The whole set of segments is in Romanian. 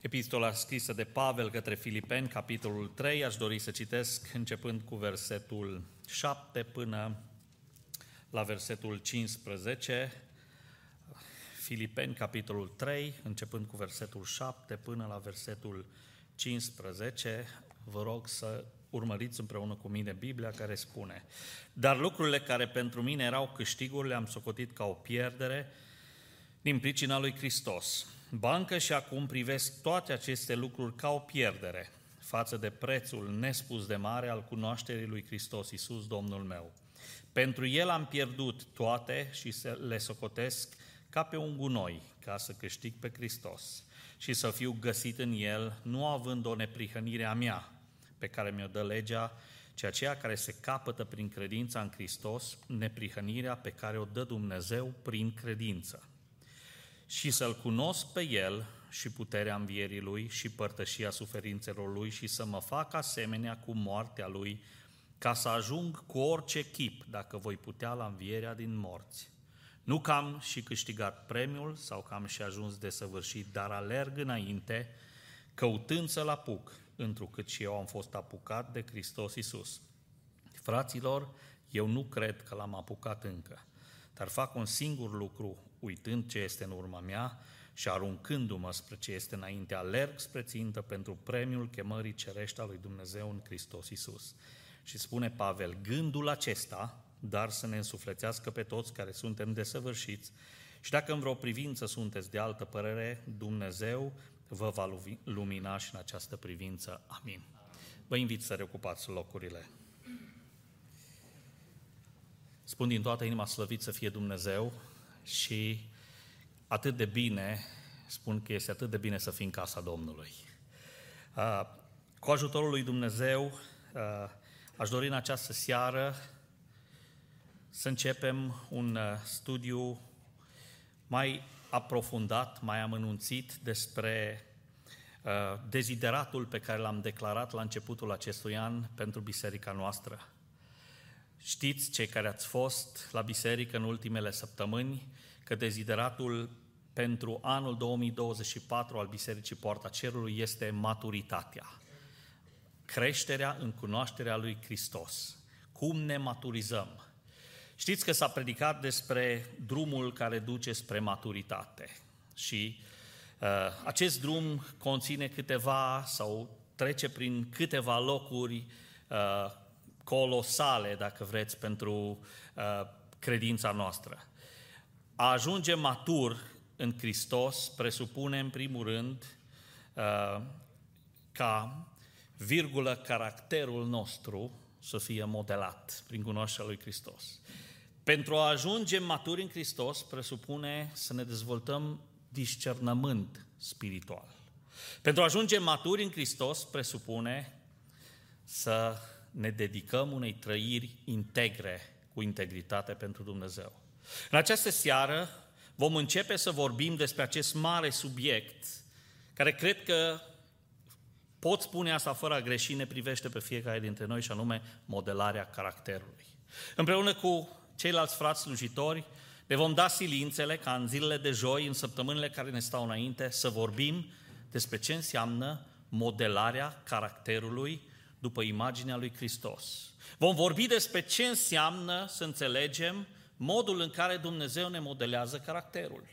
Epistola scrisă de Pavel către Filipeni, capitolul 3, aș dori să citesc începând cu versetul 7 până la versetul 15. Filipeni, capitolul 3, începând cu versetul 7 până la versetul 15. Vă rog să urmăriți împreună cu mine Biblia care spune Dar lucrurile care pentru mine erau câștiguri le-am socotit ca o pierdere din pricina lui Hristos bancă și acum privesc toate aceste lucruri ca o pierdere față de prețul nespus de mare al cunoașterii lui Hristos Iisus, Domnul meu. Pentru El am pierdut toate și le socotesc ca pe un gunoi, ca să câștig pe Hristos și să fiu găsit în El, nu având o neprihănire a mea, pe care mi-o dă legea, ci aceea care se capătă prin credința în Hristos, neprihănirea pe care o dă Dumnezeu prin credință și să-L cunosc pe El și puterea învierii Lui și părtășia suferințelor Lui și să mă fac asemenea cu moartea Lui, ca să ajung cu orice chip, dacă voi putea, la învierea din morți. Nu că am și câștigat premiul sau că am și ajuns de săvârșit, dar alerg înainte, căutând să-L apuc, întrucât și eu am fost apucat de Hristos Iisus. Fraților, eu nu cred că l-am apucat încă, dar fac un singur lucru, uitând ce este în urma mea și aruncându-mă spre ce este înainte, alerg spre țintă pentru premiul chemării cerești a lui Dumnezeu în Hristos Iisus. Și spune Pavel, gândul acesta, dar să ne însuflețească pe toți care suntem desăvârșiți și dacă în vreo privință sunteți de altă părere, Dumnezeu vă va lumina și în această privință. Amin. Vă invit să reocupați locurile. Spun din toată inima slăvit să fie Dumnezeu și atât de bine, spun că este atât de bine să fii în casa Domnului. Cu ajutorul lui Dumnezeu, aș dori în această seară să începem un studiu mai aprofundat, mai amănunțit despre dezideratul pe care l-am declarat la începutul acestui an pentru biserica noastră. Știți, cei care ați fost la biserică în ultimele săptămâni, că dezideratul pentru anul 2024 al Bisericii Poarta Cerului este maturitatea. Creșterea în cunoașterea lui Hristos. Cum ne maturizăm? Știți că s-a predicat despre drumul care duce spre maturitate. Și uh, acest drum conține câteva sau trece prin câteva locuri uh, colosale, dacă vreți, pentru uh, credința noastră. A ajunge matur în Hristos presupune, în primul rând, uh, ca virgulă caracterul nostru să fie modelat prin cunoașterea lui Hristos. Pentru a ajunge maturi în Hristos presupune să ne dezvoltăm discernământ spiritual. Pentru a ajunge maturi în Hristos presupune să ne dedicăm unei trăiri integre cu integritate pentru Dumnezeu. În această seară vom începe să vorbim despre acest mare subiect care cred că pot spune asta fără a greși, ne privește pe fiecare dintre noi și anume modelarea caracterului. Împreună cu ceilalți frați slujitori, ne vom da silințele ca în zilele de joi, în săptămânile care ne stau înainte, să vorbim despre ce înseamnă modelarea caracterului după imaginea lui Hristos. Vom vorbi despre ce înseamnă să înțelegem modul în care Dumnezeu ne modelează caracterul.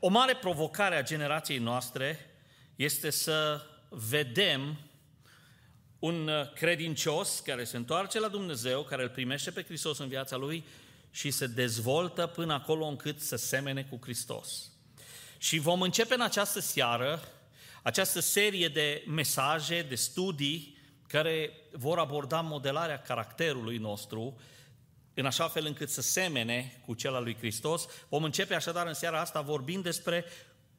O mare provocare a generației noastre este să vedem un credincios care se întoarce la Dumnezeu, care îl primește pe Hristos în viața lui și se dezvoltă până acolo încât să semene cu Hristos. Și vom începe în această seară această serie de mesaje, de studii care vor aborda modelarea caracterului nostru în așa fel încât să semene cu cel al lui Hristos. Vom începe așadar în seara asta vorbind despre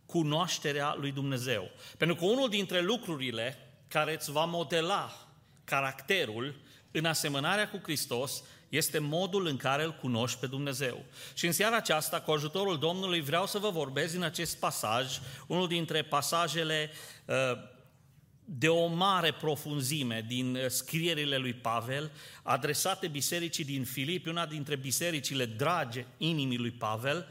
cunoașterea lui Dumnezeu. Pentru că unul dintre lucrurile care îți va modela caracterul în asemănarea cu Hristos este modul în care îl cunoști pe Dumnezeu. Și în seara aceasta, cu ajutorul Domnului, vreau să vă vorbesc din acest pasaj, unul dintre pasajele uh, de o mare profunzime din uh, scrierile lui Pavel, adresate bisericii din Filipi, una dintre bisericile drage inimii lui Pavel,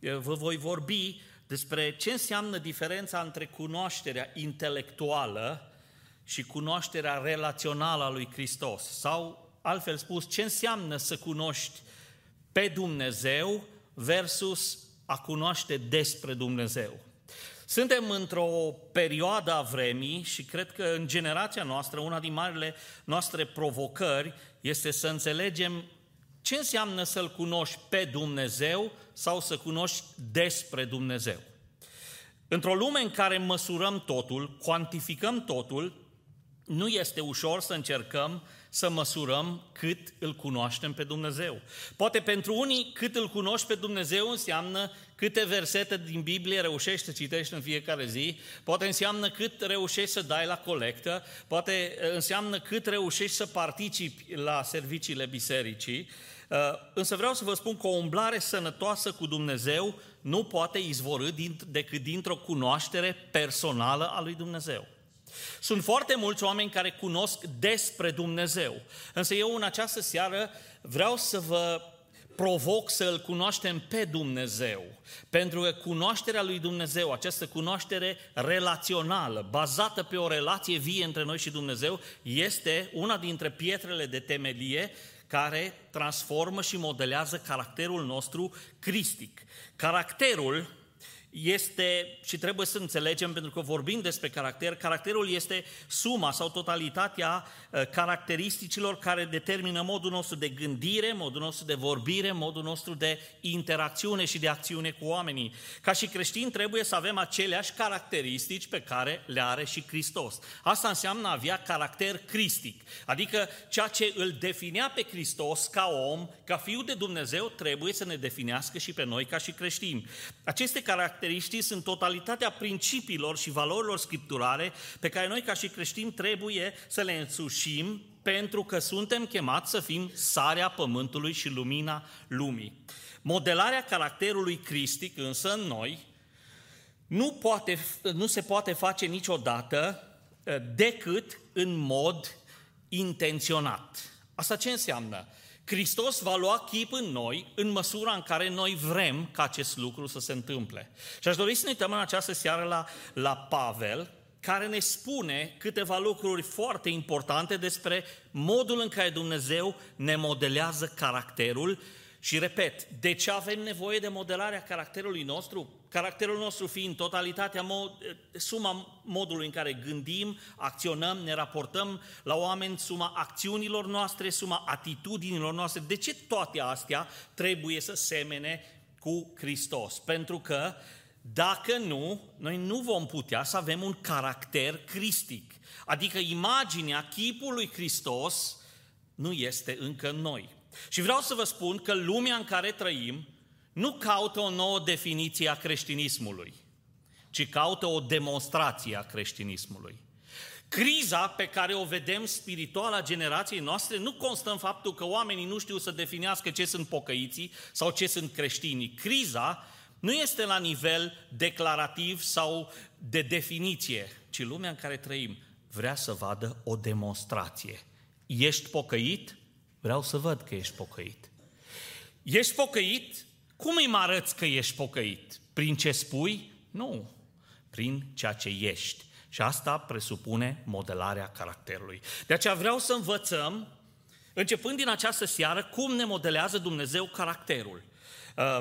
uh, vă voi vorbi despre ce înseamnă diferența între cunoașterea intelectuală și cunoașterea relațională a lui Hristos. Sau, altfel spus, ce înseamnă să cunoști pe Dumnezeu versus a cunoaște despre Dumnezeu. Suntem într-o perioadă a vremii și cred că în generația noastră una din marile noastre provocări este să înțelegem ce înseamnă să-L cunoști pe Dumnezeu sau să cunoști despre Dumnezeu. Într-o lume în care măsurăm totul, cuantificăm totul, nu este ușor să încercăm să măsurăm cât îl cunoaștem pe Dumnezeu. Poate pentru unii cât îl cunoști pe Dumnezeu înseamnă câte versete din Biblie reușești să citești în fiecare zi, poate înseamnă cât reușești să dai la colectă, poate înseamnă cât reușești să participi la serviciile bisericii, uh, însă vreau să vă spun că o umblare sănătoasă cu Dumnezeu nu poate izvorâ decât dintr-o cunoaștere personală a lui Dumnezeu. Sunt foarte mulți oameni care cunosc despre Dumnezeu. Însă eu în această seară vreau să vă provoc să îl cunoaștem pe Dumnezeu. Pentru că cunoașterea lui Dumnezeu, această cunoaștere relațională, bazată pe o relație vie între noi și Dumnezeu, este una dintre pietrele de temelie care transformă și modelează caracterul nostru cristic. Caracterul este, și trebuie să înțelegem, pentru că vorbim despre caracter, caracterul este suma sau totalitatea uh, caracteristicilor care determină modul nostru de gândire, modul nostru de vorbire, modul nostru de interacțiune și de acțiune cu oamenii. Ca și creștini trebuie să avem aceleași caracteristici pe care le are și Hristos. Asta înseamnă a avea caracter cristic, adică ceea ce îl definea pe Hristos ca om, ca fiu de Dumnezeu, trebuie să ne definească și pe noi ca și creștini. Aceste caracteristici caracteristici sunt totalitatea principiilor și valorilor scripturale pe care noi ca și creștini trebuie să le însușim pentru că suntem chemați să fim sarea pământului și lumina lumii. Modelarea caracterului cristic însă în noi nu, poate, nu se poate face niciodată eh, decât în mod intenționat. Asta ce înseamnă? Hristos va lua chip în noi în măsura în care noi vrem ca acest lucru să se întâmple. Și aș dori să ne uităm în această seară la, la Pavel, care ne spune câteva lucruri foarte importante despre modul în care Dumnezeu ne modelează caracterul și repet, de ce avem nevoie de modelarea caracterului nostru? Caracterul nostru fiind totalitatea, mod, suma modului în care gândim, acționăm, ne raportăm la oameni, suma acțiunilor noastre, suma atitudinilor noastre. De ce toate astea trebuie să semene cu Hristos? Pentru că dacă nu, noi nu vom putea să avem un caracter cristic. Adică imaginea chipului Hristos nu este încă în noi. Și vreau să vă spun că lumea în care trăim nu caută o nouă definiție a creștinismului, ci caută o demonstrație a creștinismului. Criza pe care o vedem spirituală a generației noastre nu constă în faptul că oamenii nu știu să definească ce sunt pocăiții sau ce sunt creștinii. Criza nu este la nivel declarativ sau de definiție, ci lumea în care trăim vrea să vadă o demonstrație. Ești pocăit? Vreau să văd că ești pocăit. Ești pocăit? Cum îi mă arăți că ești pocăit? Prin ce spui? Nu, prin ceea ce ești. Și asta presupune modelarea caracterului. De aceea vreau să învățăm, începând din această seară, cum ne modelează Dumnezeu caracterul. Uh,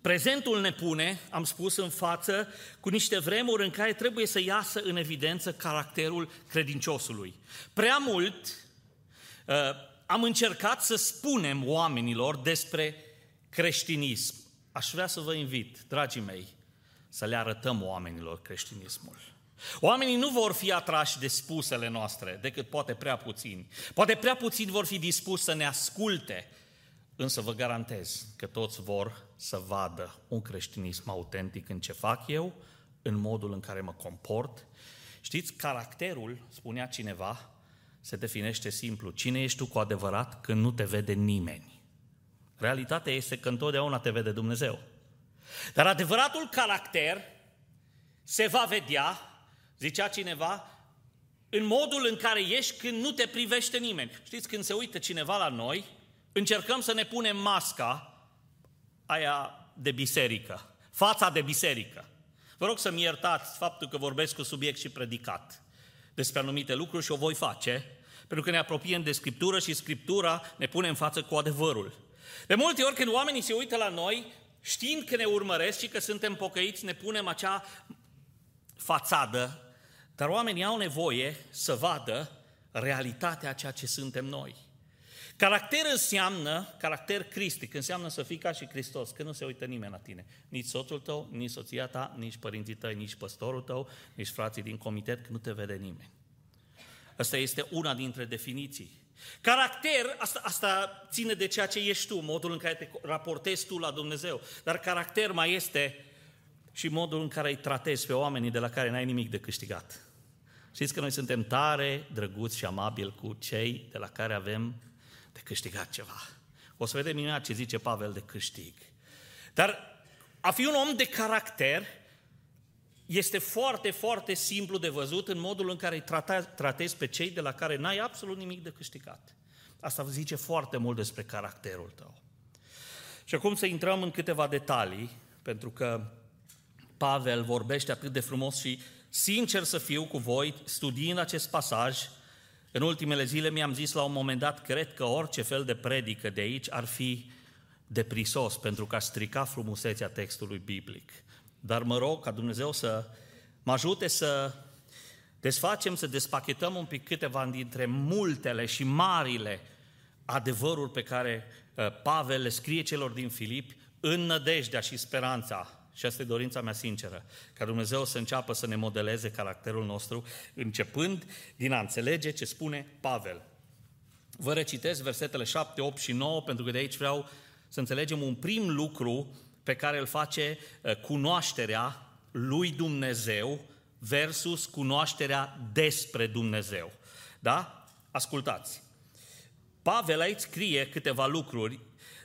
prezentul ne pune, am spus în față, cu niște vremuri în care trebuie să iasă în evidență caracterul credinciosului. Prea mult uh, am încercat să spunem oamenilor despre creștinism. Aș vrea să vă invit, dragii mei, să le arătăm oamenilor creștinismul. Oamenii nu vor fi atrași de spusele noastre, decât poate prea puțini. Poate prea puțini vor fi dispuși să ne asculte, însă vă garantez că toți vor să vadă un creștinism autentic în ce fac eu, în modul în care mă comport. Știți, caracterul, spunea cineva, se definește simplu. Cine ești tu cu adevărat când nu te vede nimeni? Realitatea este că întotdeauna te vede Dumnezeu. Dar adevăratul caracter se va vedea, zicea cineva, în modul în care ești când nu te privește nimeni. Știți, când se uită cineva la noi, încercăm să ne punem masca aia de biserică. fața de biserică. Vă rog să-mi iertați faptul că vorbesc cu subiect și predicat despre anumite lucruri și o voi face, pentru că ne apropiem de Scriptură și Scriptura ne pune în față cu adevărul. De multe ori când oamenii se uită la noi, știind că ne urmăresc și că suntem pocăiți, ne punem acea fațadă, dar oamenii au nevoie să vadă realitatea a ceea ce suntem noi. Caracter înseamnă, caracter cristic, înseamnă să fii ca și Hristos, că nu se uită nimeni la tine. Nici soțul tău, nici soția ta, nici părinții tăi, nici păstorul tău, nici frații din comitet, că nu te vede nimeni. Asta este una dintre definiții. Caracter, asta, asta ține de ceea ce ești tu, modul în care te raportezi tu la Dumnezeu. Dar caracter mai este și modul în care îi tratezi pe oamenii de la care n-ai nimic de câștigat. Știți că noi suntem tare, drăguți și amabili cu cei de la care avem de câștigat ceva. O să vedem imediat ce zice Pavel de câștig. Dar a fi un om de caracter este foarte, foarte simplu de văzut în modul în care îi tratezi pe cei de la care n-ai absolut nimic de câștigat. Asta zice foarte mult despre caracterul tău. Și acum să intrăm în câteva detalii, pentru că Pavel vorbește atât de frumos și sincer să fiu cu voi, studiind acest pasaj, în ultimele zile mi-am zis la un moment dat, cred că orice fel de predică de aici ar fi deprisos pentru că a strica frumusețea textului biblic. Dar mă rog ca Dumnezeu să mă ajute să desfacem, să despachetăm un pic câteva dintre multele și marile adevăruri pe care uh, Pavel le scrie celor din Filip în nădejdea și speranța și asta e dorința mea sinceră, ca Dumnezeu să înceapă să ne modeleze caracterul nostru, începând din a înțelege ce spune Pavel. Vă recitesc versetele 7, 8 și 9, pentru că de aici vreau să înțelegem un prim lucru pe care îl face uh, cunoașterea lui Dumnezeu versus cunoașterea despre Dumnezeu. Da? Ascultați. Pavel aici scrie câteva lucruri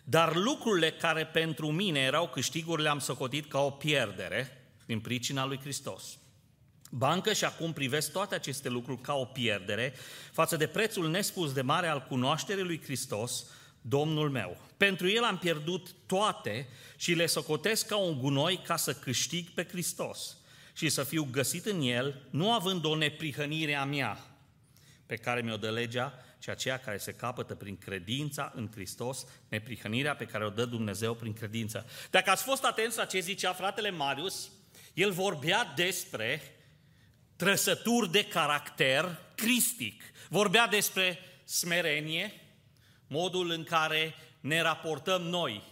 dar lucrurile care pentru mine erau câștiguri le-am socotit ca o pierdere din pricina lui Hristos. Bancă și acum privesc toate aceste lucruri ca o pierdere față de prețul nespus de mare al cunoașterii lui Hristos, Domnul meu. Pentru el am pierdut toate și le socotesc ca un gunoi ca să câștig pe Hristos și să fiu găsit în el, nu având o neprihănire a mea pe care mi-o dă legea, ci aceea care se capătă prin credința în Hristos, neprihănirea pe care o dă Dumnezeu prin credință. Dacă ați fost atenți la ce zicea fratele Marius, el vorbea despre trăsături de caracter cristic. Vorbea despre smerenie, modul în care ne raportăm noi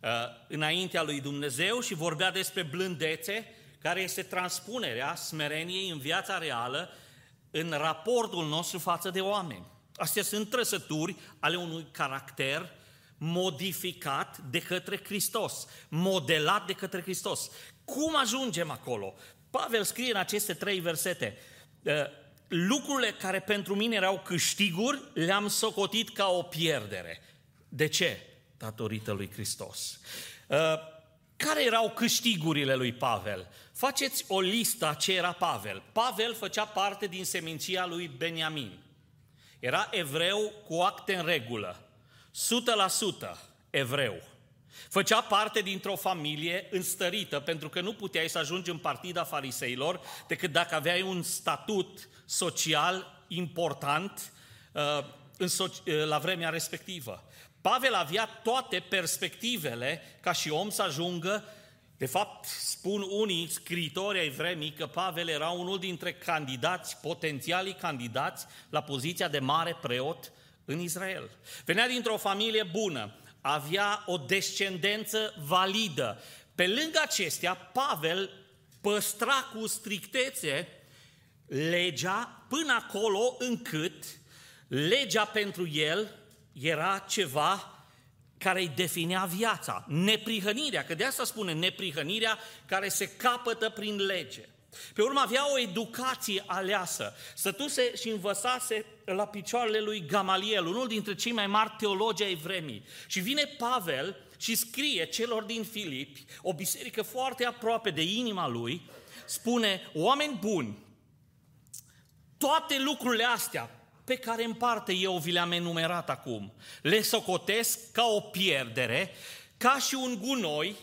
uh, înaintea lui Dumnezeu și vorbea despre blândețe, care este transpunerea smereniei în viața reală, în raportul nostru față de oameni. Astea sunt trăsături ale unui caracter modificat de către Hristos, modelat de către Hristos. Cum ajungem acolo? Pavel scrie în aceste trei versete, ă, lucrurile care pentru mine erau câștiguri, le-am socotit ca o pierdere. De ce? Datorită lui Hristos. Ă, care erau câștigurile lui Pavel? Faceți o listă a ce era Pavel. Pavel făcea parte din seminția lui Beniamin. Era evreu cu acte în regulă, 100% evreu. Făcea parte dintr-o familie înstărită, pentru că nu puteai să ajungi în partida fariseilor decât dacă aveai un statut social important uh, uh, la vremea respectivă. Pavel avea toate perspectivele ca și om să ajungă de fapt, spun unii scriitori ai vremii că Pavel era unul dintre candidați, potențialii candidați la poziția de mare preot în Israel. Venea dintr-o familie bună, avea o descendență validă. Pe lângă acestea, Pavel păstra cu strictețe legea până acolo încât legea pentru el era ceva care îi definea viața, neprihănirea, că de asta spune neprihănirea care se capătă prin lege. Pe urmă avea o educație aleasă, stătuse și învățase la picioarele lui Gamaliel, unul dintre cei mai mari teologi ai vremii. Și vine Pavel și scrie celor din Filipi, o biserică foarte aproape de inima lui, spune, oameni buni, toate lucrurile astea, pe care în parte eu vi le-am enumerat acum. Le socotesc ca o pierdere, ca și un gunoi.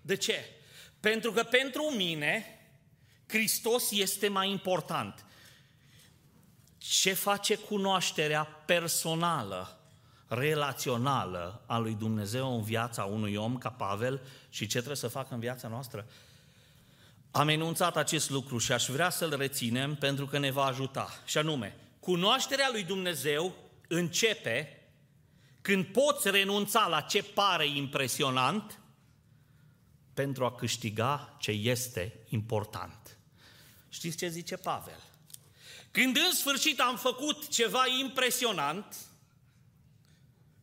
De ce? Pentru că pentru mine Hristos este mai important. Ce face cunoașterea personală, relațională a lui Dumnezeu în viața unui om ca Pavel și ce trebuie să facă în viața noastră? Am enunțat acest lucru și aș vrea să-l reținem pentru că ne va ajuta. Și anume, cunoașterea lui Dumnezeu începe când poți renunța la ce pare impresionant pentru a câștiga ce este important. Știți ce zice Pavel? Când în sfârșit am făcut ceva impresionant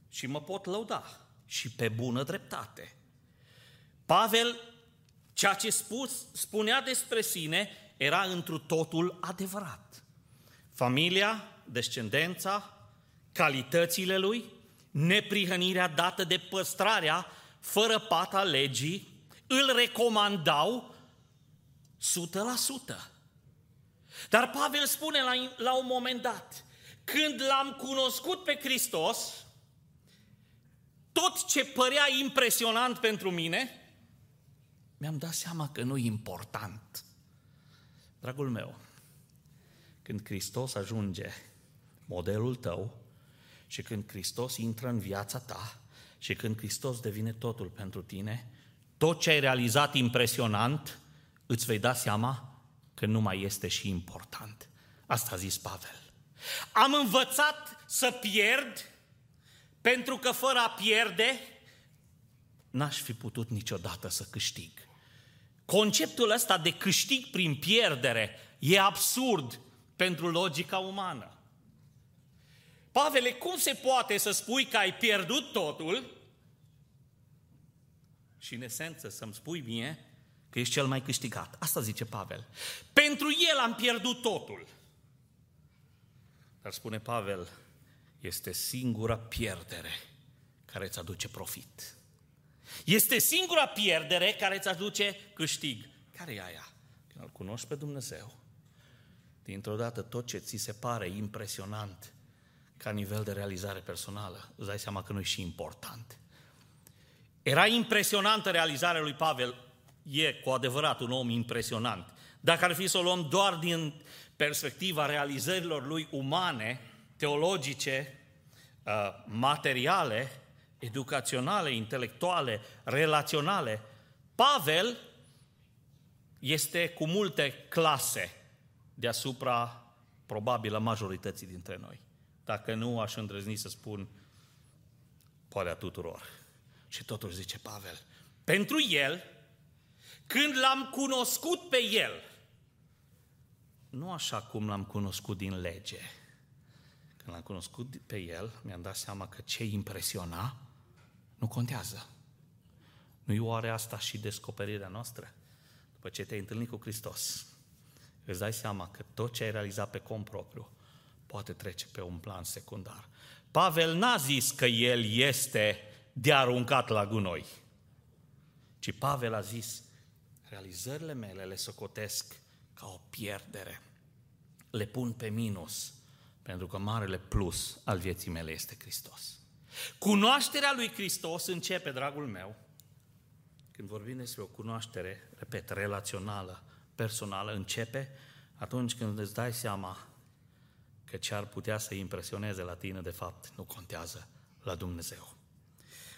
și mă pot lăuda și pe bună dreptate. Pavel, ceea ce spus, spunea despre sine era întru totul adevărat. Familia, descendența, calitățile lui, neprihănirea dată de păstrarea fără pata legii, îl recomandau 100%. Dar Pavel spune la, la un moment dat, când l-am cunoscut pe Hristos, tot ce părea impresionant pentru mine, mi-am dat seama că nu e important. Dragul meu, când Hristos ajunge modelul tău și când Hristos intră în viața ta și când Hristos devine totul pentru tine, tot ce ai realizat impresionant, îți vei da seama că nu mai este și important. Asta a zis Pavel. Am învățat să pierd pentru că fără a pierde n-aș fi putut niciodată să câștig. Conceptul ăsta de câștig prin pierdere e absurd pentru logica umană. Pavele, cum se poate să spui că ai pierdut totul și în esență să-mi spui mie că ești cel mai câștigat. Asta zice Pavel. Pentru el am pierdut totul. Dar spune Pavel, este singura pierdere care îți aduce profit. Este singura pierdere care îți aduce câștig. Care e aia? Când îl cunoști pe Dumnezeu, dintr-o dată tot ce ți se pare impresionant ca nivel de realizare personală, îți dai seama că nu e și important. Era impresionantă realizarea lui Pavel, e cu adevărat un om impresionant. Dacă ar fi să o luăm doar din perspectiva realizărilor lui umane, teologice, uh, materiale, educaționale, intelectuale, relaționale, Pavel este cu multe clase deasupra probabil majorității dintre noi. Dacă nu, aș îndrăzni să spun poate a tuturor. Și totuși zice Pavel, pentru el, când l-am cunoscut pe el, nu așa cum l-am cunoscut din lege, când l-am cunoscut pe el, mi-am dat seama că ce impresiona nu contează. Nu e oare asta și descoperirea noastră? După ce te-ai întâlnit cu Hristos, îți dai seama că tot ce ai realizat pe cont propriu poate trece pe un plan secundar. Pavel n-a zis că el este de aruncat la gunoi. Ci Pavel a zis, realizările mele le socotesc ca o pierdere. Le pun pe minus, pentru că marele plus al vieții mele este Hristos. Cunoașterea lui Hristos începe, dragul meu, când vorbim despre o cunoaștere, repet, relațională, personală, începe atunci când îți dai seama că ce ar putea să impresioneze la tine, de fapt, nu contează la Dumnezeu.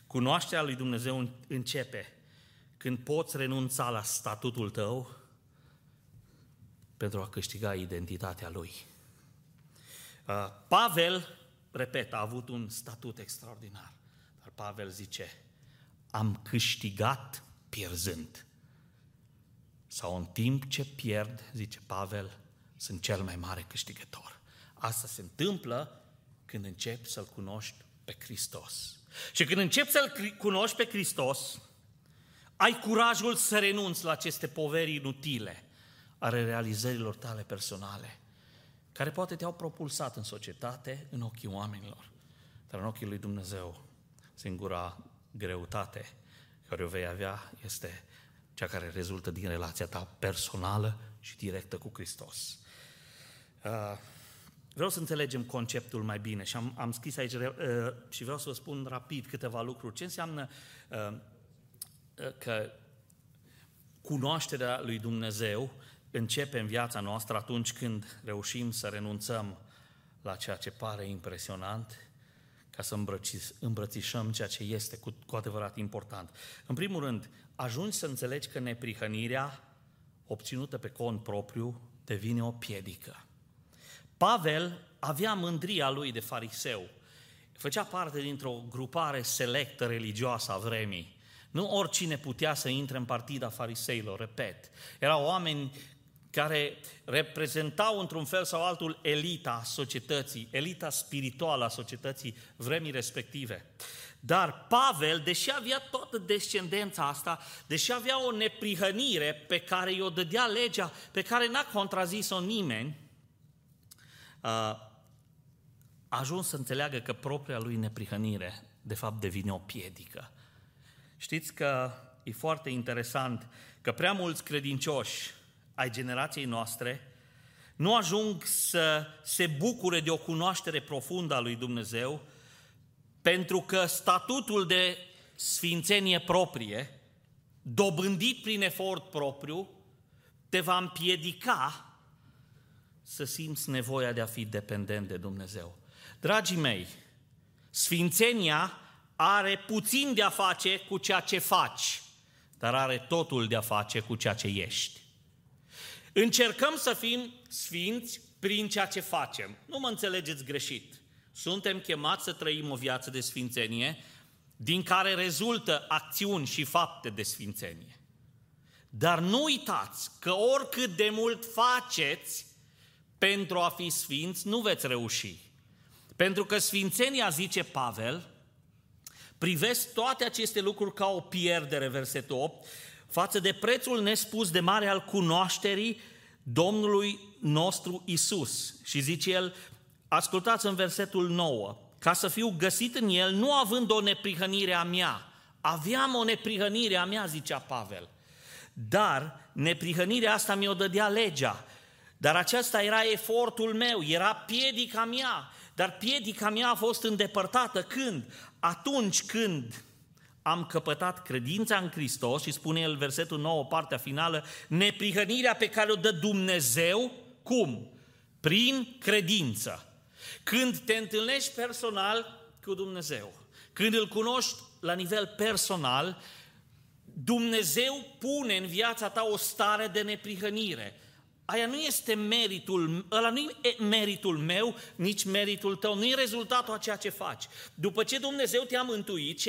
Cunoașterea lui Dumnezeu începe când poți renunța la statutul tău pentru a câștiga identitatea lui. Uh, Pavel, repet, a avut un statut extraordinar. Dar Pavel zice, am câștigat pierzând. Sau în timp ce pierd, zice Pavel, sunt cel mai mare câștigător. Asta se întâmplă când începi să-L cunoști pe Hristos. Și când începi să-L cunoști pe Hristos, ai curajul să renunți la aceste poveri inutile ale realizărilor tale personale, care poate te-au propulsat în societate, în ochii oamenilor, dar în ochii lui Dumnezeu, singura greutate care o vei avea este cea care rezultă din relația ta personală și directă cu Hristos. Uh, Vreau să înțelegem conceptul mai bine și am, am scris aici uh, și vreau să vă spun rapid câteva lucruri. Ce înseamnă uh, uh, că cunoașterea lui Dumnezeu începe în viața noastră atunci când reușim să renunțăm la ceea ce pare impresionant ca să îmbrățișăm ceea ce este cu, cu adevărat important. În primul rând, ajungi să înțelegi că neprihănirea obținută pe cont propriu devine o piedică. Pavel avea mândria lui de fariseu. Făcea parte dintr-o grupare selectă religioasă a vremii. Nu oricine putea să intre în partida fariseilor, repet. Erau oameni care reprezentau într-un fel sau altul elita societății, elita spirituală a societății vremii respective. Dar Pavel, deși avea toată descendența asta, deși avea o neprihănire pe care i-o dădea legea, pe care n-a contrazis-o nimeni, a ajuns să înțeleagă că propria lui neprihănire, de fapt, devine o piedică. Știți că e foarte interesant că prea mulți credincioși ai generației noastre nu ajung să se bucure de o cunoaștere profundă a lui Dumnezeu, pentru că statutul de sfințenie proprie, dobândit prin efort propriu, te va împiedica să simți nevoia de a fi dependent de Dumnezeu. Dragii mei, sfințenia are puțin de a face cu ceea ce faci, dar are totul de a face cu ceea ce ești. Încercăm să fim sfinți prin ceea ce facem. Nu mă înțelegeți greșit. Suntem chemați să trăim o viață de sfințenie din care rezultă acțiuni și fapte de sfințenie. Dar nu uitați că oricât de mult faceți pentru a fi sfinți, nu veți reuși. Pentru că sfințenia, zice Pavel, privesc toate aceste lucruri ca o pierdere, versetul 8, față de prețul nespus de mare al cunoașterii Domnului nostru Isus. Și zice el, ascultați în versetul 9, ca să fiu găsit în el, nu având o neprihănire a mea. Aveam o neprihănire a mea, zicea Pavel. Dar neprihănirea asta mi-o dădea legea. Dar aceasta era efortul meu, era piedica mea. Dar piedica mea a fost îndepărtată când? Atunci când am căpătat credința în Hristos și spune el versetul 9, partea finală, neprihănirea pe care o dă Dumnezeu, cum? Prin credință. Când te întâlnești personal cu Dumnezeu, când îl cunoști la nivel personal, Dumnezeu pune în viața ta o stare de neprihănire aia nu este meritul, ăla nu e meritul meu, nici meritul tău, nu e rezultatul a ceea ce faci. După ce Dumnezeu te-a mântuit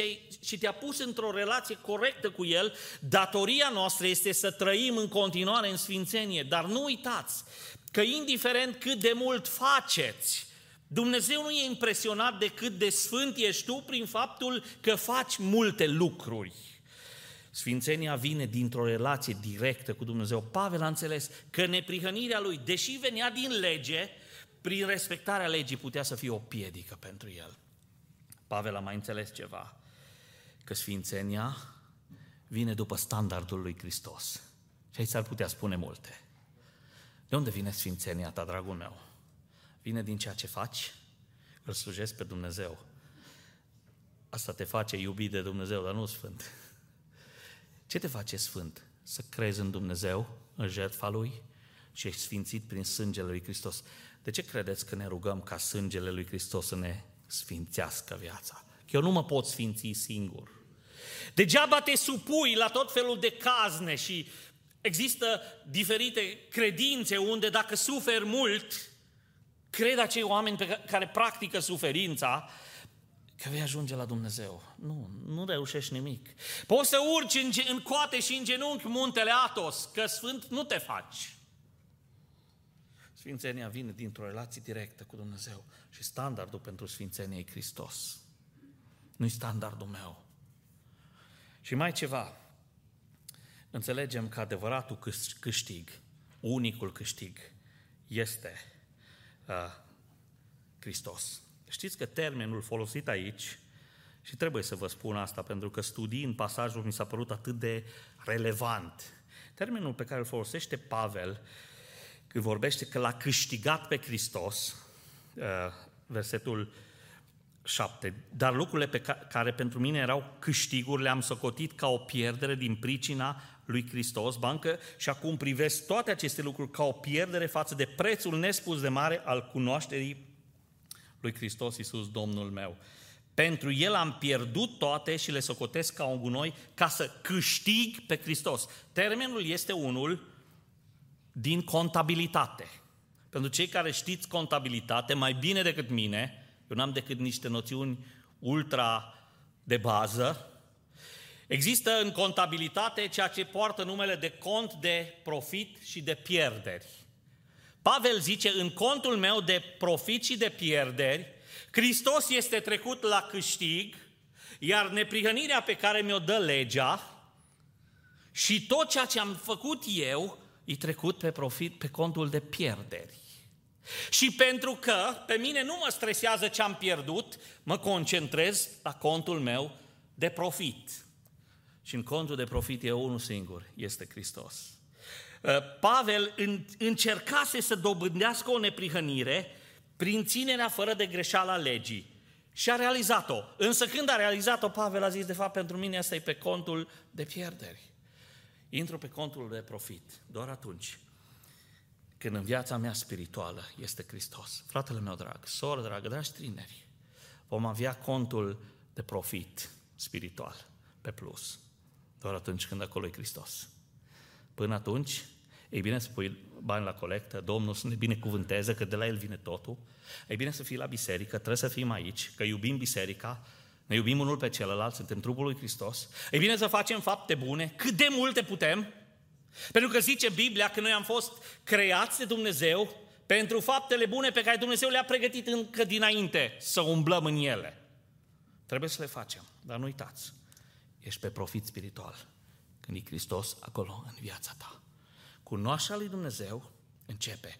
și te-a pus într-o relație corectă cu El, datoria noastră este să trăim în continuare în sfințenie. Dar nu uitați că indiferent cât de mult faceți, Dumnezeu nu e impresionat de cât de sfânt ești tu prin faptul că faci multe lucruri. Sfințenia vine dintr-o relație directă cu Dumnezeu. Pavel a înțeles că neprihănirea lui, deși venea din lege, prin respectarea legii putea să fie o piedică pentru el. Pavel a mai înțeles ceva, că sfințenia vine după standardul lui Hristos. Și aici s-ar putea spune multe. De unde vine sfințenia ta, dragul meu? Vine din ceea ce faci? Îl slujesc pe Dumnezeu. Asta te face iubit de Dumnezeu, dar nu sfânt. Ce te face sfânt? Să crezi în Dumnezeu, în jertfa Lui și ești sfințit prin sângele Lui Hristos. De ce credeți că ne rugăm ca sângele Lui Hristos să ne sfințească viața? Că eu nu mă pot sfinți singur. Degeaba te supui la tot felul de cazne și există diferite credințe unde dacă suferi mult, cred acei oameni pe care practică suferința, că vei ajunge la Dumnezeu. Nu, nu reușești nimic. Poți să urci în, în coate și în genunchi muntele Atos, că sfânt nu te faci. Sfințenia vine dintr-o relație directă cu Dumnezeu și standardul pentru sfințenie e Hristos. Nu-i standardul meu. Și mai ceva. Înțelegem că adevăratul câștig, unicul câștig, este uh, Hristos. Știți că termenul folosit aici, și trebuie să vă spun asta, pentru că studiind pasajul mi s-a părut atât de relevant. Termenul pe care îl folosește Pavel, când vorbește că l-a câștigat pe Hristos, uh, versetul 7. Dar lucrurile pe care pentru mine erau câștiguri le-am socotit ca o pierdere din pricina lui Hristos, bancă, și acum privesc toate aceste lucruri ca o pierdere față de prețul nespus de mare al cunoașterii lui Hristos Iisus, Domnul meu. Pentru El am pierdut toate și le socotesc ca un gunoi ca să câștig pe Hristos. Termenul este unul din contabilitate. Pentru cei care știți contabilitate mai bine decât mine, eu n-am decât niște noțiuni ultra de bază, Există în contabilitate ceea ce poartă numele de cont de profit și de pierderi. Pavel zice, în contul meu de profit și de pierderi, Hristos este trecut la câștig, iar neprihănirea pe care mi-o dă legea și tot ceea ce am făcut eu, e trecut pe profit, pe contul de pierderi. Și pentru că pe mine nu mă stresează ce am pierdut, mă concentrez la contul meu de profit. Și în contul de profit e unul singur, este Hristos. Uh, Pavel încercase să dobândească o neprihănire prin ținerea fără de greșeală a legii. Și a realizat-o. Însă când a realizat-o, Pavel a zis, de fapt, pentru mine asta e pe contul de pierderi. Intru pe contul de profit, doar atunci când în viața mea spirituală este Hristos. Fratele meu drag, soră dragă, dragi tineri, vom avea contul de profit spiritual pe plus. Doar atunci când acolo e Hristos. Până atunci, e bine să pui bani la colectă, Domnul să ne binecuvânteze, că de la El vine totul. E bine să fii la biserică, trebuie să fim aici, că iubim biserica, ne iubim unul pe celălalt, suntem trupul lui Hristos. E bine să facem fapte bune, cât de multe putem, pentru că zice Biblia că noi am fost creați de Dumnezeu pentru faptele bune pe care Dumnezeu le-a pregătit încă dinainte să umblăm în ele. Trebuie să le facem, dar nu uitați, ești pe profit spiritual când e Hristos acolo în viața ta. Cunoașterea lui Dumnezeu începe.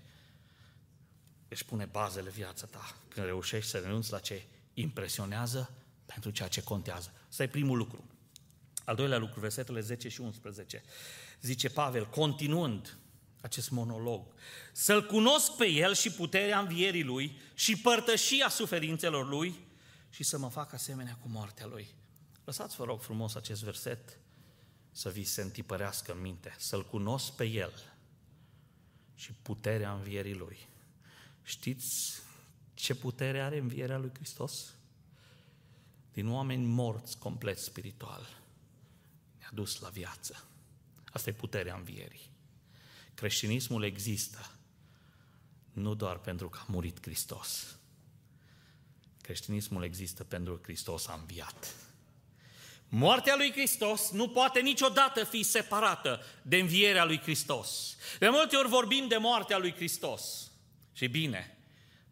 Își pune bazele viața ta când reușești să renunți la ce impresionează pentru ceea ce contează. Asta e primul lucru. Al doilea lucru, versetele 10 și 11. Zice Pavel, continuând acest monolog, să-L cunosc pe El și puterea învierii Lui și părtășia suferințelor Lui și să mă fac asemenea cu moartea Lui. Lăsați, vă rog frumos, acest verset să vi se întipărească în minte, să-L cunosc pe El și puterea învierii Lui. Știți ce putere are învierea Lui Hristos? Din oameni morți complet spiritual, ne-a dus la viață. Asta e puterea învierii. Creștinismul există nu doar pentru că a murit Hristos. Creștinismul există pentru că Hristos a înviat. Moartea lui Hristos nu poate niciodată fi separată de învierea lui Hristos. De multe ori vorbim de moartea lui Hristos. Și bine,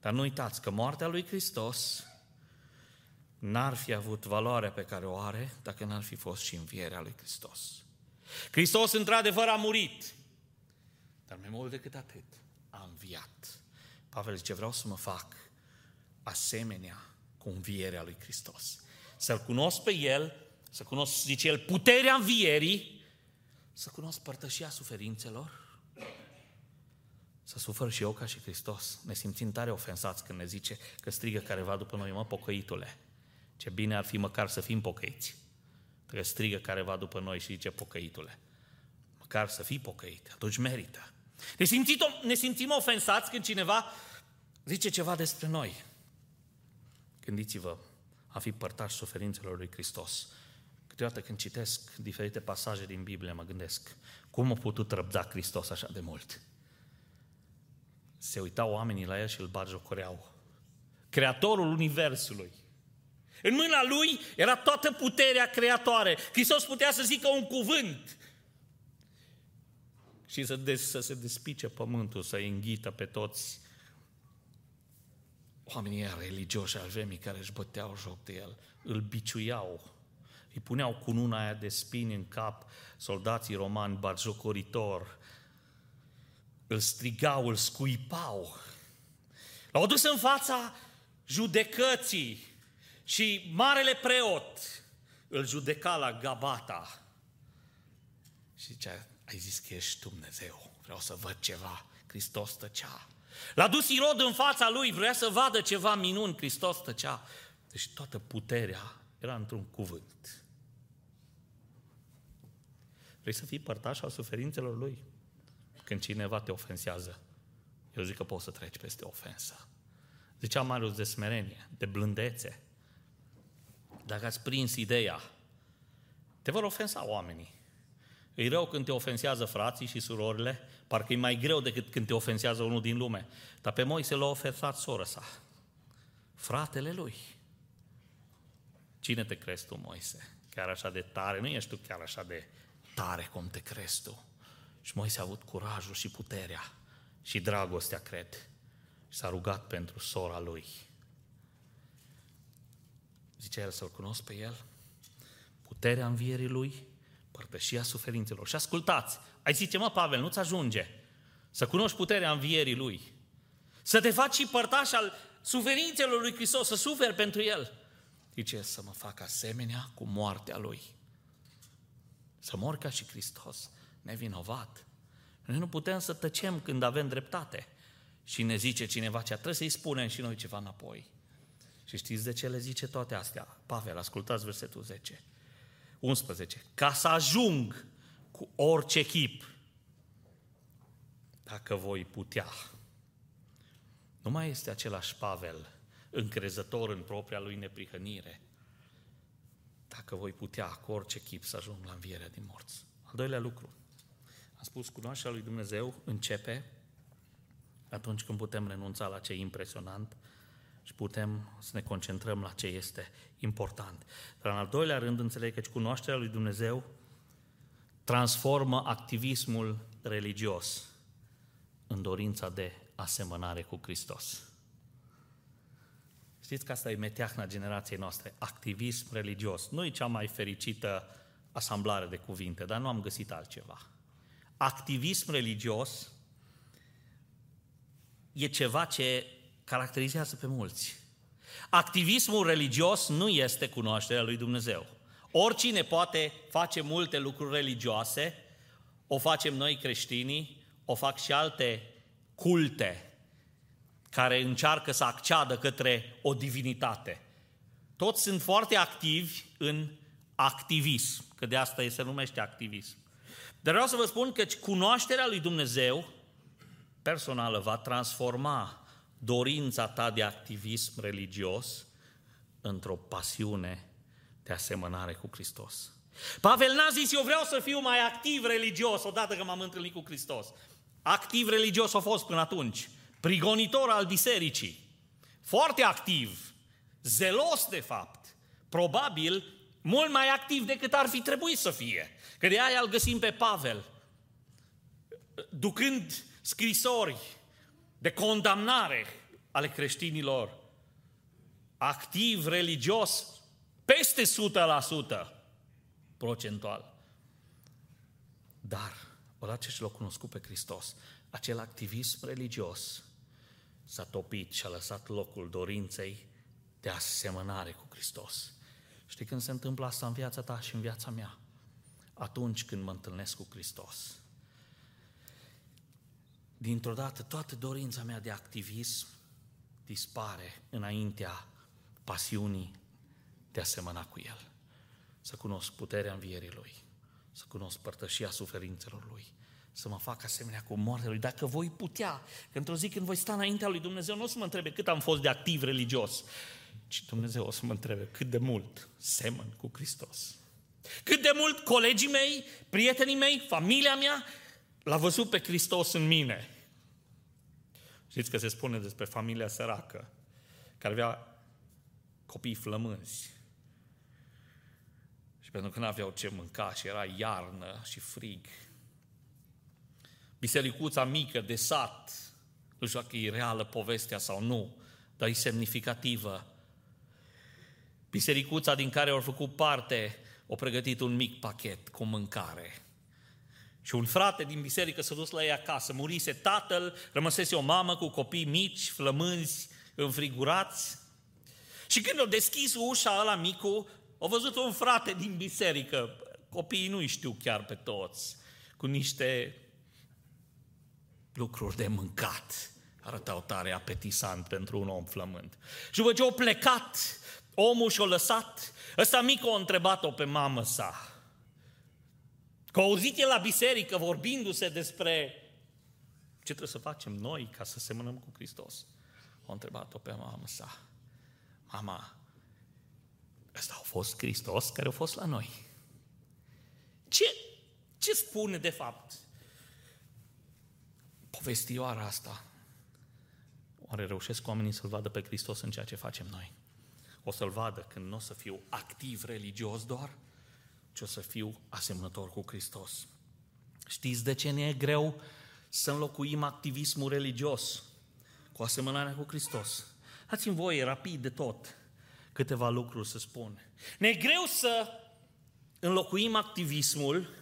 dar nu uitați că moartea lui Hristos n-ar fi avut valoarea pe care o are dacă n-ar fi fost și învierea lui Hristos. Hristos într-adevăr a murit, dar mai mult decât atât, a înviat. Pavel zice, vreau să mă fac asemenea cu învierea lui Hristos. Să-L cunosc pe El să cunosc, zice el, puterea învierii, să cunosc părtășia suferințelor, să sufăr și eu ca și Hristos. Ne simțim tare ofensați când ne zice că strigă careva după noi, mă, pocăitule. Ce bine ar fi măcar să fim pocăiți. Că strigă careva după noi și zice pocăitule. Măcar să fii pocăit, atunci merită. Ne simțim, ne simțim ofensați când cineva zice ceva despre noi. Gândiți-vă, a fi părtași suferințelor lui Hristos. Câteodată când citesc diferite pasaje din Biblie, mă gândesc, cum a putut răbda Hristos așa de mult? Se uitau oamenii la el și îl bagiocoreau. Creatorul Universului. În mâna lui era toată puterea creatoare. Hristos putea să zică un cuvânt și să, des, să se despice pământul, să înghită pe toți oamenii religioși al vremii care își băteau joc de el, îl biciuiau, îi puneau cununa aia de spini în cap soldații romani batjocoritor, îl strigau, îl scuipau. L-au dus în fața judecății și marele preot îl judeca la Gabata. Și zicea, ai zis că ești Dumnezeu, vreau să văd ceva. Hristos tăcea. L-a dus Irod în fața lui, vrea să vadă ceva minuni, Hristos tăcea. Deci toată puterea era într-un cuvânt. Vrei să fii părtaș al suferințelor lui? Când cineva te ofensează, eu zic că poți să treci peste ofensă. Zicea Marius de smerenie, de blândețe. Dacă ați prins ideea, te vor ofensa oamenii. E rău când te ofensează frații și surorile, parcă e mai greu decât când te ofensează unul din lume. Dar pe Moise l-a ofensat soră sa, fratele lui. Cine te crezi tu, Moise? Chiar așa de tare? Nu ești tu chiar așa de tare cum te crezi tu. Și Moise a avut curajul și puterea și dragostea, cred. Și s-a rugat pentru sora lui. Zice el să-l cunosc pe el, puterea învierii lui, părtășia suferințelor. Și ascultați, ai zice, mă, Pavel, nu-ți ajunge să cunoști puterea învierii lui, să te faci și părtaș al suferințelor lui Hristos, să suferi pentru el. Zice, să mă fac asemenea cu moartea lui. Să mor ca și Hristos, nevinovat. Noi nu putem să tăcem când avem dreptate. Și ne zice cineva ce trebuie să-i spunem și noi ceva înapoi. Și știți de ce le zice toate astea? Pavel, ascultați versetul 10. 11. Ca să ajung cu orice chip, dacă voi putea. Nu mai este același Pavel, încrezător în propria lui neprihănire, dacă voi putea cu orice chip să ajung la învierea din morți. Al doilea lucru, am spus, cunoașterea lui Dumnezeu începe atunci când putem renunța la ce e impresionant și putem să ne concentrăm la ce este important. Dar în al doilea rând, înțeleg că cunoașterea lui Dumnezeu transformă activismul religios în dorința de asemănare cu Hristos. Știți că asta e meteahna generației noastre, activism religios. Nu e cea mai fericită asamblare de cuvinte, dar nu am găsit altceva. Activism religios e ceva ce caracterizează pe mulți. Activismul religios nu este cunoașterea lui Dumnezeu. Oricine poate face multe lucruri religioase, o facem noi creștinii, o fac și alte culte care încearcă să acceadă către o divinitate. Toți sunt foarte activi în activism, că de asta se numește activism. Dar vreau să vă spun că cunoașterea lui Dumnezeu personală va transforma dorința ta de activism religios într-o pasiune de asemănare cu Hristos. Pavel n-a zis, eu vreau să fiu mai activ religios odată că m-am întâlnit cu Hristos. Activ religios a fost până atunci, prigonitor al bisericii, foarte activ, zelos de fapt, probabil mult mai activ decât ar fi trebuit să fie. Că de aia îl găsim pe Pavel, ducând scrisori de condamnare ale creștinilor, activ, religios, peste 100% procentual. Dar, odată ce l-a cunoscut pe Hristos, acel activism religios s-a topit și a lăsat locul dorinței de asemănare cu Hristos. Știi când se întâmplă asta în viața ta și în viața mea? Atunci când mă întâlnesc cu Hristos dintr-o dată toată dorința mea de activism dispare înaintea pasiunii de a semăna cu El. Să cunosc puterea învierii Lui, să cunosc părtășia suferințelor Lui, să mă fac asemenea cu moartea Lui. Dacă voi putea, că într-o zi când voi sta înaintea Lui Dumnezeu, nu o să mă întrebe cât am fost de activ religios, ci Dumnezeu o să mă întrebe cât de mult semăn cu Hristos. Cât de mult colegii mei, prietenii mei, familia mea, L-a văzut pe Hristos în mine. Știți că se spune despre familia săracă, care avea copii flămânzi. Și pentru că nu aveau ce mânca și era iarnă și frig, bisericuța mică de sat, nu știu dacă e reală povestea sau nu, dar e semnificativă. Bisericuța din care au făcut parte, au pregătit un mic pachet cu mâncare. Și un frate din biserică s-a dus la ei acasă, murise tatăl, rămăsese o mamă cu copii mici, flămânzi, înfrigurați. Și când au deschis ușa ăla micu, au văzut un frate din biserică, copiii nu știu chiar pe toți, cu niște lucruri de mâncat. Arătau tare apetisant pentru un om flămând. Și după ce au plecat, omul și-a lăsat, ăsta mic a întrebat-o pe mamă sa, Că auzit la biserică vorbindu-se despre ce trebuie să facem noi ca să semănăm cu Hristos. O întrebat-o pe mama sa. Mama, ăsta a fost Hristos care a fost la noi. Ce, ce spune de fapt povestioara asta? Oare reușesc oamenii să-L vadă pe Hristos în ceea ce facem noi? O să-L vadă când nu o să fiu activ religios doar, ci o să fiu asemănător cu Hristos. Știți de ce ne e greu să înlocuim activismul religios cu asemănarea cu Hristos? Dați-mi voie rapid de tot câteva lucruri să spun. Ne e greu să înlocuim activismul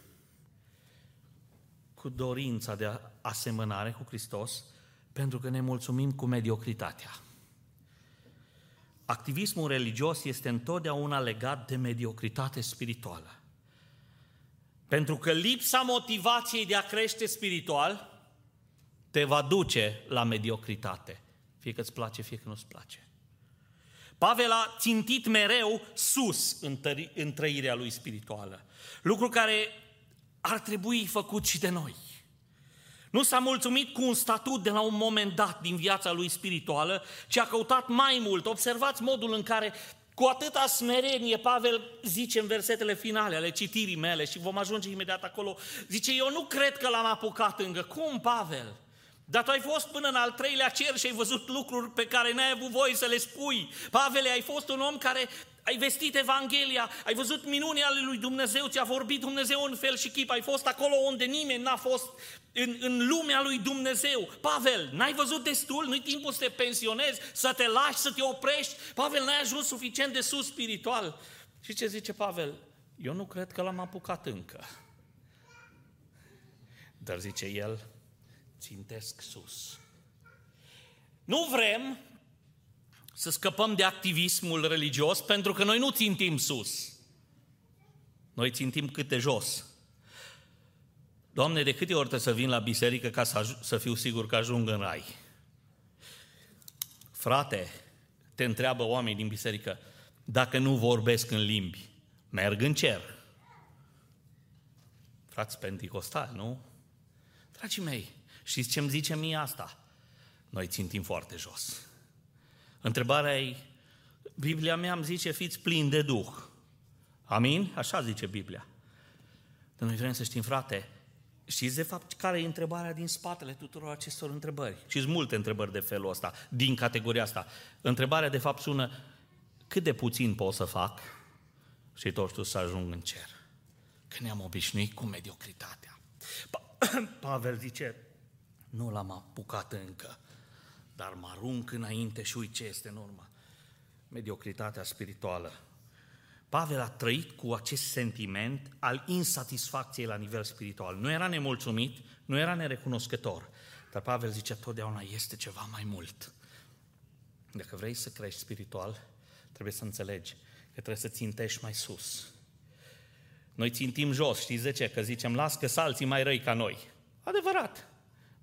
cu dorința de asemănare cu Hristos pentru că ne mulțumim cu mediocritatea. Activismul religios este întotdeauna legat de mediocritate spirituală. Pentru că lipsa motivației de a crește spiritual te va duce la mediocritate. Fie că îți place, fie că nu-ți place. Pavel a țintit mereu sus în, tări, în trăirea lui spirituală. Lucru care ar trebui făcut și de noi. Nu s-a mulțumit cu un statut de la un moment dat din viața lui spirituală, ci a căutat mai mult. Observați modul în care cu atâta smerenie, Pavel zice în versetele finale ale citirii mele și vom ajunge imediat acolo, zice, eu nu cred că l-am apucat încă. Cum, Pavel? Dar tu ai fost până în al treilea cer și ai văzut lucruri pe care n-ai avut voie să le spui. Pavele, ai fost un om care ai vestit Evanghelia, ai văzut minunea ale lui Dumnezeu, ți-a vorbit Dumnezeu în fel și chip, ai fost acolo unde nimeni n-a fost în, în lumea lui Dumnezeu. Pavel, n-ai văzut destul, nu-i timpul să te pensionezi, să te lași, să te oprești. Pavel, n-ai ajuns suficient de sus spiritual. Și ce zice Pavel? Eu nu cred că l-am apucat încă. Dar zice el, țintesc sus. Nu vrem să scăpăm de activismul religios pentru că noi nu țintim sus. Noi țintim câte jos. Doamne, de câte ori să vin la biserică ca să, să fiu sigur că ajung în rai? Frate, te întreabă oamenii din biserică, dacă nu vorbesc în limbi, merg în cer. Frați penticostali, nu? Dragii mei, Știți ce îmi zice mie asta? Noi țintim foarte jos. Întrebarea e, Biblia mea îmi zice, fiți plini de Duh. Amin? Așa zice Biblia. Dar noi vrem să știm, frate, știți de fapt care e întrebarea din spatele tuturor acestor întrebări? Și sunt multe întrebări de felul ăsta, din categoria asta. Întrebarea de fapt sună, cât de puțin pot să fac și totuși să ajung în cer? Că ne-am obișnuit cu mediocritatea. Pavel zice, nu l-am apucat încă, dar mă arunc înainte și uit ce este în urmă. Mediocritatea spirituală. Pavel a trăit cu acest sentiment al insatisfacției la nivel spiritual. Nu era nemulțumit, nu era nerecunoscător, dar Pavel zice totdeauna este ceva mai mult. Dacă vrei să crești spiritual, trebuie să înțelegi că trebuie să țintești mai sus. Noi țintim jos, știți de ce? Că zicem, las că alții mai răi ca noi. Adevărat.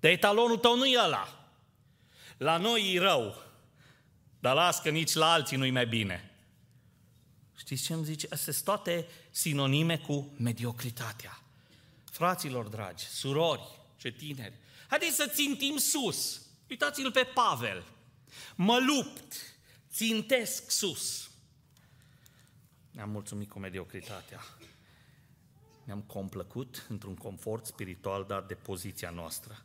Dar etalonul tău nu e ăla. La noi e rău, dar las că nici la alții nu-i mai bine. Știți ce îmi zice? Astea sunt toate sinonime cu mediocritatea. Fraților dragi, surori, ce tineri, haideți să țintim sus. Uitați-l pe Pavel. Mă lupt, țintesc sus. Ne-am mulțumit cu mediocritatea. Ne-am complăcut într-un confort spiritual dat de poziția noastră.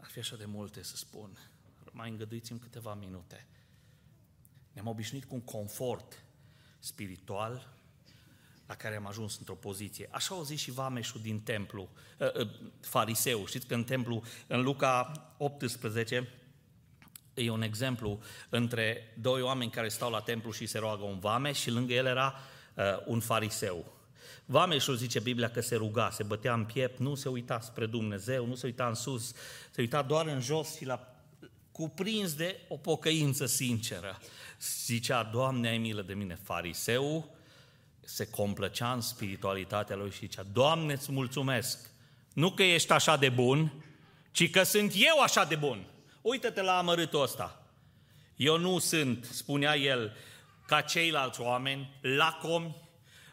Ar fi așa de multe să spun. Mai îngăduiți-mi câteva minute. Ne-am obișnuit cu un confort spiritual la care am ajuns într-o poziție. Așa au zis și vameșul din templu, uh, uh, fariseu. Știți că în templu, în Luca 18, e un exemplu între doi oameni care stau la templu și se roagă un vameș și lângă el era uh, un fariseu. Vameșul zice Biblia că se ruga, se bătea în piept, nu se uita spre Dumnezeu, nu se uita în sus, se uita doar în jos și la cuprins de o pocăință sinceră. Zicea, Doamne, ai milă de mine. Fariseu se complăcea în spiritualitatea lui și zicea, Doamne, îți mulțumesc, nu că ești așa de bun, ci că sunt eu așa de bun. Uită-te la amărâtul ăsta. Eu nu sunt, spunea el, ca ceilalți oameni, lacomi,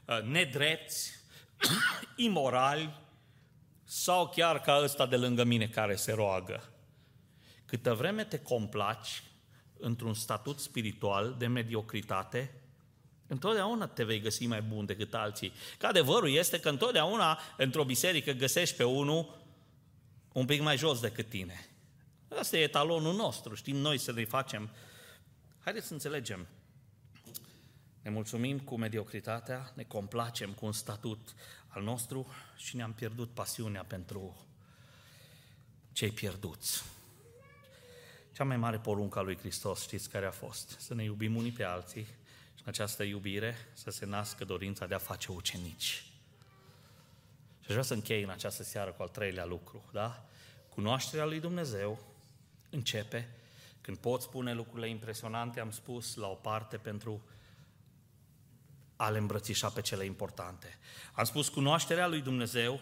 Uh, nedrepți, imorali sau chiar ca ăsta de lângă mine care se roagă. Câtă vreme te complaci într-un statut spiritual de mediocritate, întotdeauna te vei găsi mai bun decât alții. Că adevărul este că întotdeauna într-o biserică găsești pe unul un pic mai jos decât tine. Asta e etalonul nostru, știm noi să ne facem. Haideți să înțelegem. Ne mulțumim cu mediocritatea, ne complacem cu un statut al nostru și ne-am pierdut pasiunea pentru cei pierduți. Cea mai mare poruncă a lui Hristos, știți care a fost? Să ne iubim unii pe alții și în această iubire să se nască dorința de a face ucenici. Și aș vrea să închei în această seară cu al treilea lucru, da? Cunoașterea lui Dumnezeu începe când poți spune lucrurile impresionante, am spus, la o parte pentru a le îmbrățișa pe cele importante. Am spus, cunoașterea lui Dumnezeu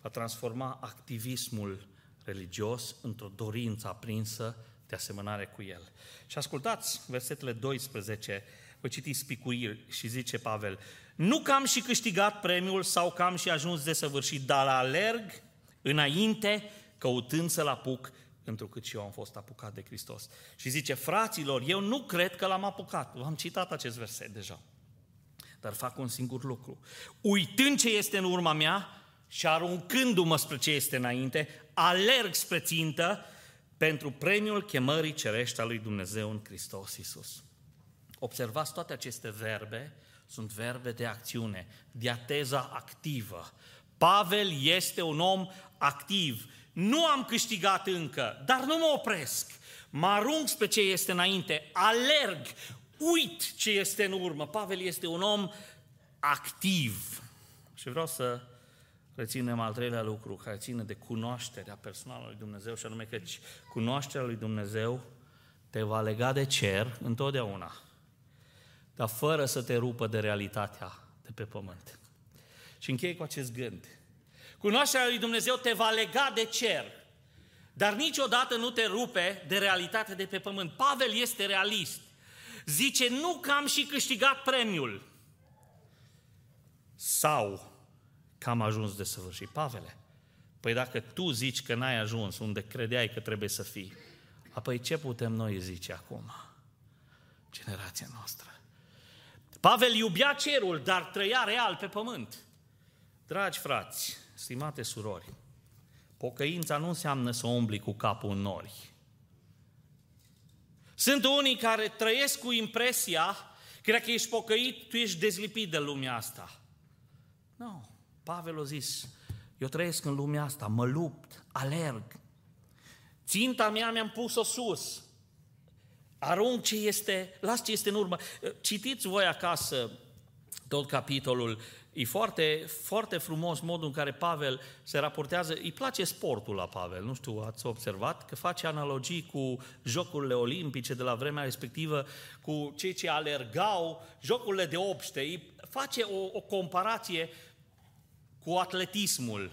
va transforma activismul religios într-o dorință aprinsă de asemănare cu el. Și ascultați versetele 12, vă citiți spicuiri și zice Pavel, nu că am și câștigat premiul sau că am și ajuns de săvârșit, dar alerg înainte căutând să-l apuc, întrucât și eu am fost apucat de Hristos. Și zice, fraților, eu nu cred că l-am apucat. V-am citat acest verset deja. Dar fac un singur lucru. Uitând ce este în urma mea și aruncându-mă spre ce este înainte, alerg spre țintă pentru premiul chemării cerești a lui Dumnezeu în Hristos Iisus. Observați toate aceste verbe, sunt verbe de acțiune, diateza activă. Pavel este un om activ. Nu am câștigat încă, dar nu mă opresc. Mă arunc spre ce este înainte, alerg, uit ce este în urmă. Pavel este un om activ. Și vreau să reținem al treilea lucru care ține de cunoașterea personală lui Dumnezeu și anume că cunoașterea lui Dumnezeu te va lega de cer întotdeauna, dar fără să te rupă de realitatea de pe pământ. Și închei cu acest gând. Cunoașterea lui Dumnezeu te va lega de cer, dar niciodată nu te rupe de realitatea de pe pământ. Pavel este realist. Zice, nu că am și câștigat premiul. Sau că am ajuns de săvârșit. Pavele, păi dacă tu zici că n-ai ajuns unde credeai că trebuie să fii, apoi ce putem noi zice acum? Generația noastră. Pavel iubea cerul, dar trăia real pe pământ. Dragi frați, stimate surori, pocăința nu înseamnă să umbli cu capul în nori. Sunt unii care trăiesc cu impresia că dacă ești pocăit, tu ești dezlipit de lumea asta. Nu. Pavel a zis, eu trăiesc în lumea asta, mă lupt, alerg. Ținta mea mi-am pus-o sus. Arunc ce este, las ce este în urmă. Citiți voi acasă tot capitolul. E foarte, foarte frumos modul în care Pavel se raportează. Îi place sportul la Pavel, nu știu, ați observat că face analogii cu jocurile olimpice de la vremea respectivă, cu cei ce alergau, jocurile de obște. Îi face o, o comparație cu atletismul.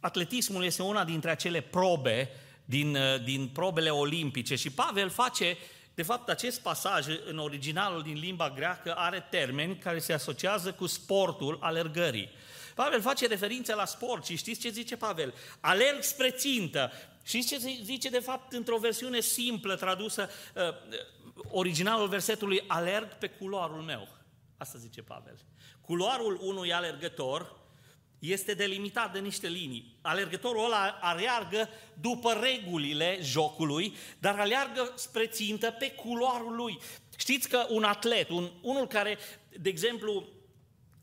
Atletismul este una dintre acele probe din, uh, din probele olimpice și Pavel face, de fapt, acest pasaj în originalul din limba greacă are termeni care se asociază cu sportul alergării. Pavel face referință la sport și știți ce zice Pavel? Alerg spre țintă. Și ce zice de fapt într-o versiune simplă tradusă, uh, originalul versetului, alerg pe culoarul meu. Asta zice Pavel. Culoarul unui alergător este delimitat de niște linii. Alergătorul ăla aleargă după regulile jocului, dar aleargă spre țintă pe culoarul lui. Știți că un atlet, un, unul care, de exemplu,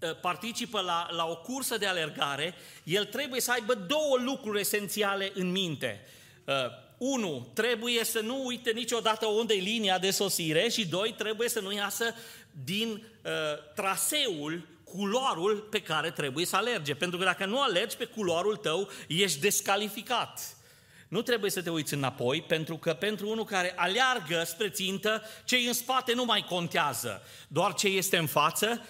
ă, participă la, la o cursă de alergare, el trebuie să aibă două lucruri esențiale în minte. Uh, unu, trebuie să nu uite niciodată unde e linia de sosire și doi, trebuie să nu iasă din uh, traseul culoarul pe care trebuie să alerge. Pentru că dacă nu alergi pe culoarul tău, ești descalificat. Nu trebuie să te uiți înapoi, pentru că pentru unul care aleargă spre țintă, cei în spate nu mai contează. Doar ce este în față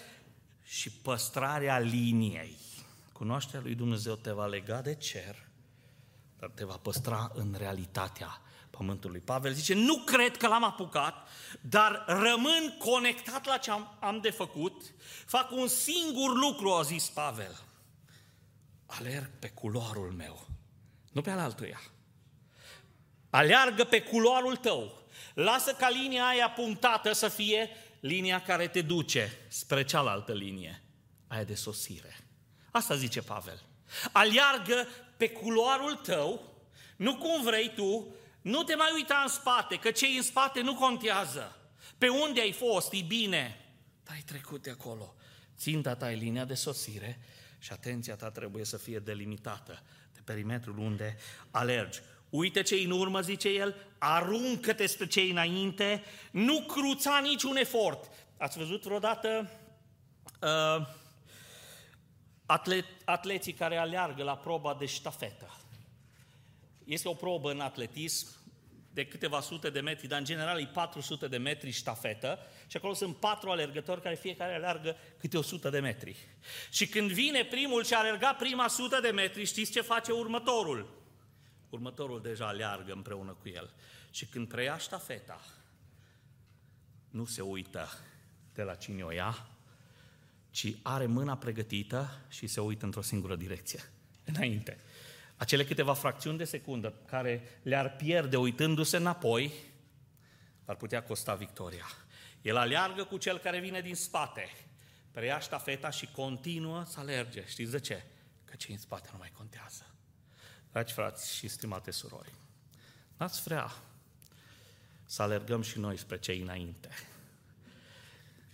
și păstrarea liniei. Cunoașterea lui Dumnezeu te va lega de cer, dar te va păstra în realitatea pământului. Pavel zice, nu cred că l-am apucat, dar rămân conectat la ce am, am de făcut, fac un singur lucru, a zis Pavel. alerg pe culoarul meu, nu pe al altuia. Aleargă pe culoarul tău. Lasă ca linia aia punctată să fie linia care te duce spre cealaltă linie, aia de sosire. Asta zice Pavel. Aleargă pe culoarul tău, nu cum vrei tu, nu te mai uita în spate, că cei în spate nu contează. Pe unde ai fost, e bine, dar ai trecut de acolo. Ținta ta e linia de sosire și atenția ta trebuie să fie delimitată de perimetrul unde alergi. Uite ce în urmă, zice el, aruncă-te spre cei înainte, nu cruța niciun efort. Ați văzut vreodată uh, atlet, atleții care aleargă la proba de ștafetă? Este o probă în atletism de câteva sute de metri, dar în general e 400 de metri ștafetă și acolo sunt patru alergători care fiecare alergă câte 100 de metri. Și când vine primul și a alergat prima sută de metri, știți ce face următorul? Următorul deja aleargă împreună cu el. Și când preia ștafeta, nu se uită de la cine o ia, ci are mâna pregătită și se uită într-o singură direcție, înainte. Acele câteva fracțiuni de secundă care le-ar pierde uitându-se înapoi, ar putea costa victoria. El aleargă cu cel care vine din spate, preia ștafeta și continuă să alerge. Știți de ce? Că cei în spate nu mai contează. Dragi frați și stimate surori, n-ați vrea să alergăm și noi spre cei înainte.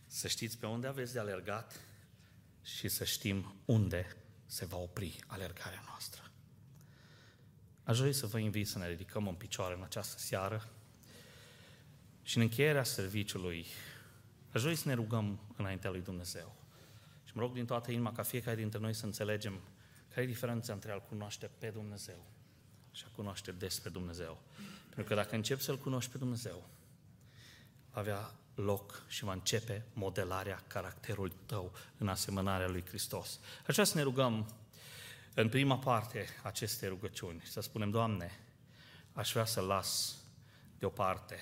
Să știți pe unde aveți de alergat și să știm unde se va opri alergarea noastră. Aș dori să vă invit să ne ridicăm în picioare în această seară și în încheierea serviciului aș dori să ne rugăm înaintea lui Dumnezeu. Și mă rog din toată inima ca fiecare dintre noi să înțelegem care e diferența între a-L cunoaște pe Dumnezeu și a cunoaște despre Dumnezeu. Pentru că dacă începi să-L cunoști pe Dumnezeu, va avea loc și va începe modelarea caracterului tău în asemănarea lui Hristos. Așa să ne rugăm în prima parte acestei rugăciuni să spunem, Doamne, aș vrea să las deoparte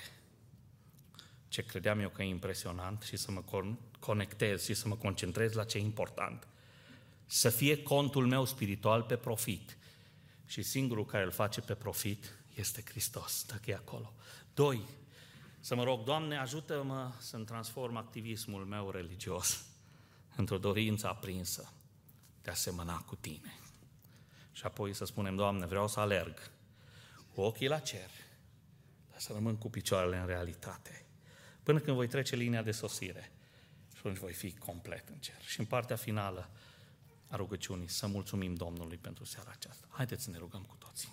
ce credeam eu că e impresionant și să mă conectez și să mă concentrez la ce e important. Să fie contul meu spiritual pe profit. Și singurul care îl face pe profit este Hristos, dacă e acolo. Doi, să mă rog, Doamne, ajută-mă să-mi transform activismul meu religios într-o dorință aprinsă de a semăna cu Tine. Și apoi să spunem, Doamne, vreau să alerg cu ochii la cer, dar să rămân cu picioarele în realitate. Până când voi trece linia de sosire și atunci voi fi complet în cer. Și în partea finală a rugăciunii să mulțumim Domnului pentru seara aceasta. Haideți să ne rugăm cu toții.